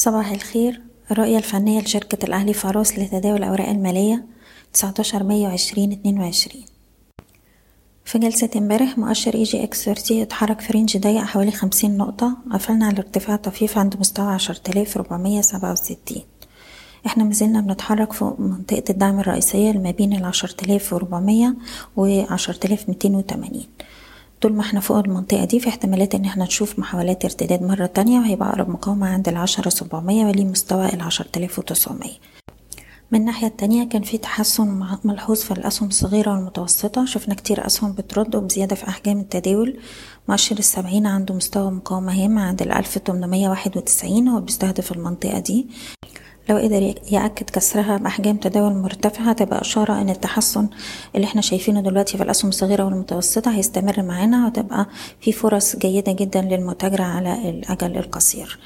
صباح الخير. الرؤية الفنية لشركة الأهلي فاروس لتداول الأوراق المالية 19 مايو 2022 في جلسة امبارح مؤشر EGX 30 اتحرك في range ضيق حوالي 50 نقطة قفلنا على ارتفاع طفيف عند مستوى 10467 إحنا مازلنا بنتحرك فوق منطقة الدعم الرئيسية اللي ما بين ال 10400 و 10280 طول ما إحنا فوق المنطقة دي في احتمالات إن إحنا نشوف محاولات ارتداد مرة تانية وهيبقى أقرب مقاومة عند العشرة سبعمية ويليه مستوى العشر تلاف وتسعمية. من الناحية التانية كان في تحسن ملحوظ في الأسهم الصغيرة والمتوسطة. شفنا كتير أسهم بترد وبزيادة في أحجام التداول. مؤشر السبعين عنده مستوى مقاومة هام عند الألف تمنمية واحد وتسعين هو بيستهدف المنطقة دي. لو قدر يأكد كسرها بأحجام تداول مرتفعة هتبقى إشارة إن التحسن اللي إحنا شايفينه دلوقتي في الأسهم الصغيرة والمتوسطة هيستمر معانا وتبقى في فرص جيدة جدا للمتاجرة على الأجل القصير.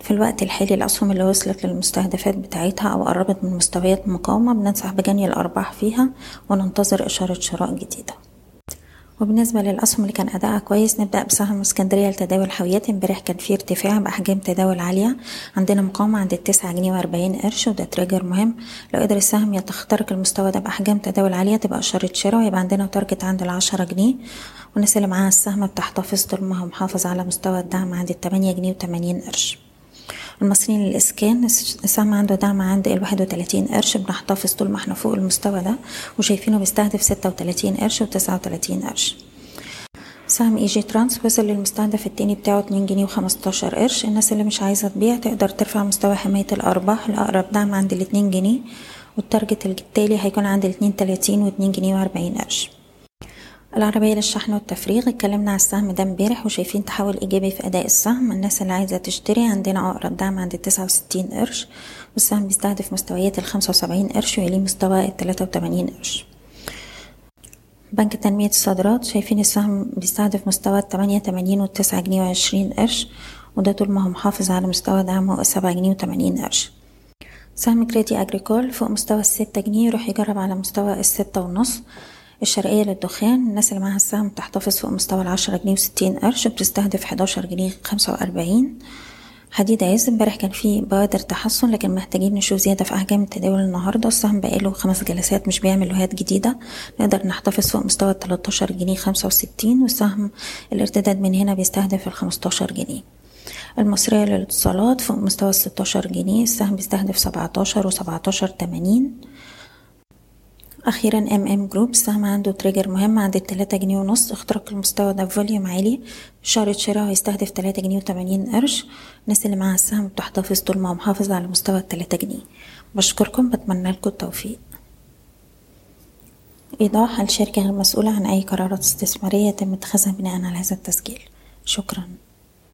في الوقت الحالي الأسهم اللي وصلت للمستهدفات بتاعتها أو قربت من مستويات مقاومة بننصح بجني الأرباح فيها وننتظر إشارة شراء جديدة. وبالنسبة للأسهم اللي كان أداءها كويس نبدأ بسهم اسكندرية لتداول حاويات. امبارح كان فيه ارتفاع بأحجام تداول عالية. عندنا مقاومة عند التسعة جنيه وأربعين قرش وده trigger مهم. لو قدر السهم يخترق المستوى ده بأحجام تداول عالية تبقى إشارة شراء ويبقى عندنا target عند العشرة جنيه. والناس اللي معاها السهم بتحتفظ طول ما هو محافظ على مستوى الدعم عند التمانية جنيه وتمانين قرش. المصريين للإسكان. السهم عنده دعم عند الواحد وتلاتين قرش بنحتفظ طول ما إحنا فوق المستوى ده وشايفينه بيستهدف ستة وتلاتين قرش وتسعة وتلاتين قرش. سهم Egytrans وصل للمستهدف التاني بتاعه اتنين جنيه وخمستاشر قرش. الناس اللي مش عايزة تبيع تقدر ترفع مستوى حماية الأرباح. لأقرب دعم عند الاتنين جنيه وال target التالي هيكون عند الاتنين تلاتين واتنين جنيه وأربعين قرش. العربية للشحن والتفريغ. اتكلمنا على السهم ده امبارح وشايفين تحول إيجابي في أداء السهم. الناس اللي عايزة تشتري عندنا أقرب دعم عند التسعة وستين قرش والسهم بيستهدف مستويات الخمسة وسبعين قرش ويليه مستوى التلاتة وتمانين قرش. بنك تنمية الصادرات شايفين السهم بيستهدف مستوى التمانية تمانين والتسعة جنيه وعشرين قرش وده طول ما هو محافظ على مستوى دعمه السبعة جنيه وتمانين قرش. سهم كريدي أجريكول فوق مستوى الستة جنيه يروح يجرب على مستوى الستة ونص. الشرقية للدخان الناس اللي معاها السهم بتحتفظ فوق مستوى العشرة جنيه وستين قرش بتستهدف حداشر جنيه خمسة وأربعين. حديد عز امبارح كان في بوادر تحسن لكن محتاجين نشوف زيادة في أحجام التداول النهاردة. السهم بقاله خمس جلسات مش بيعمل low هات جديدة. نقدر نحتفظ فوق مستوى التلاتاشر جنيه خمسة وستين والسهم الارتداد من هنا بيستهدف الخمستاشر جنيه. المصرية للاتصالات فوق مستوى الستاشر جنيه السهم بيستهدف سبعتاشر وسبعتاشر تمانين. أخيرا MM Group السهم عنده trigger مهم عند التلاتة جنيه ونص. اخترق المستوى ده ب volume عالي. إشارة شراء هيستهدف تلاتة جنيه وتمانين قرش. الناس اللي معاها السهم بتحتفظ طول ما هو محافظ على مستوى التلاتة جنيه. بشكركم بتمنى لكم التوفيق. إيضاح الشركة غير مسؤولة عن أي قرارات استثمارية يتم اتخاذها بناء على هذا التسجيل. شكرا.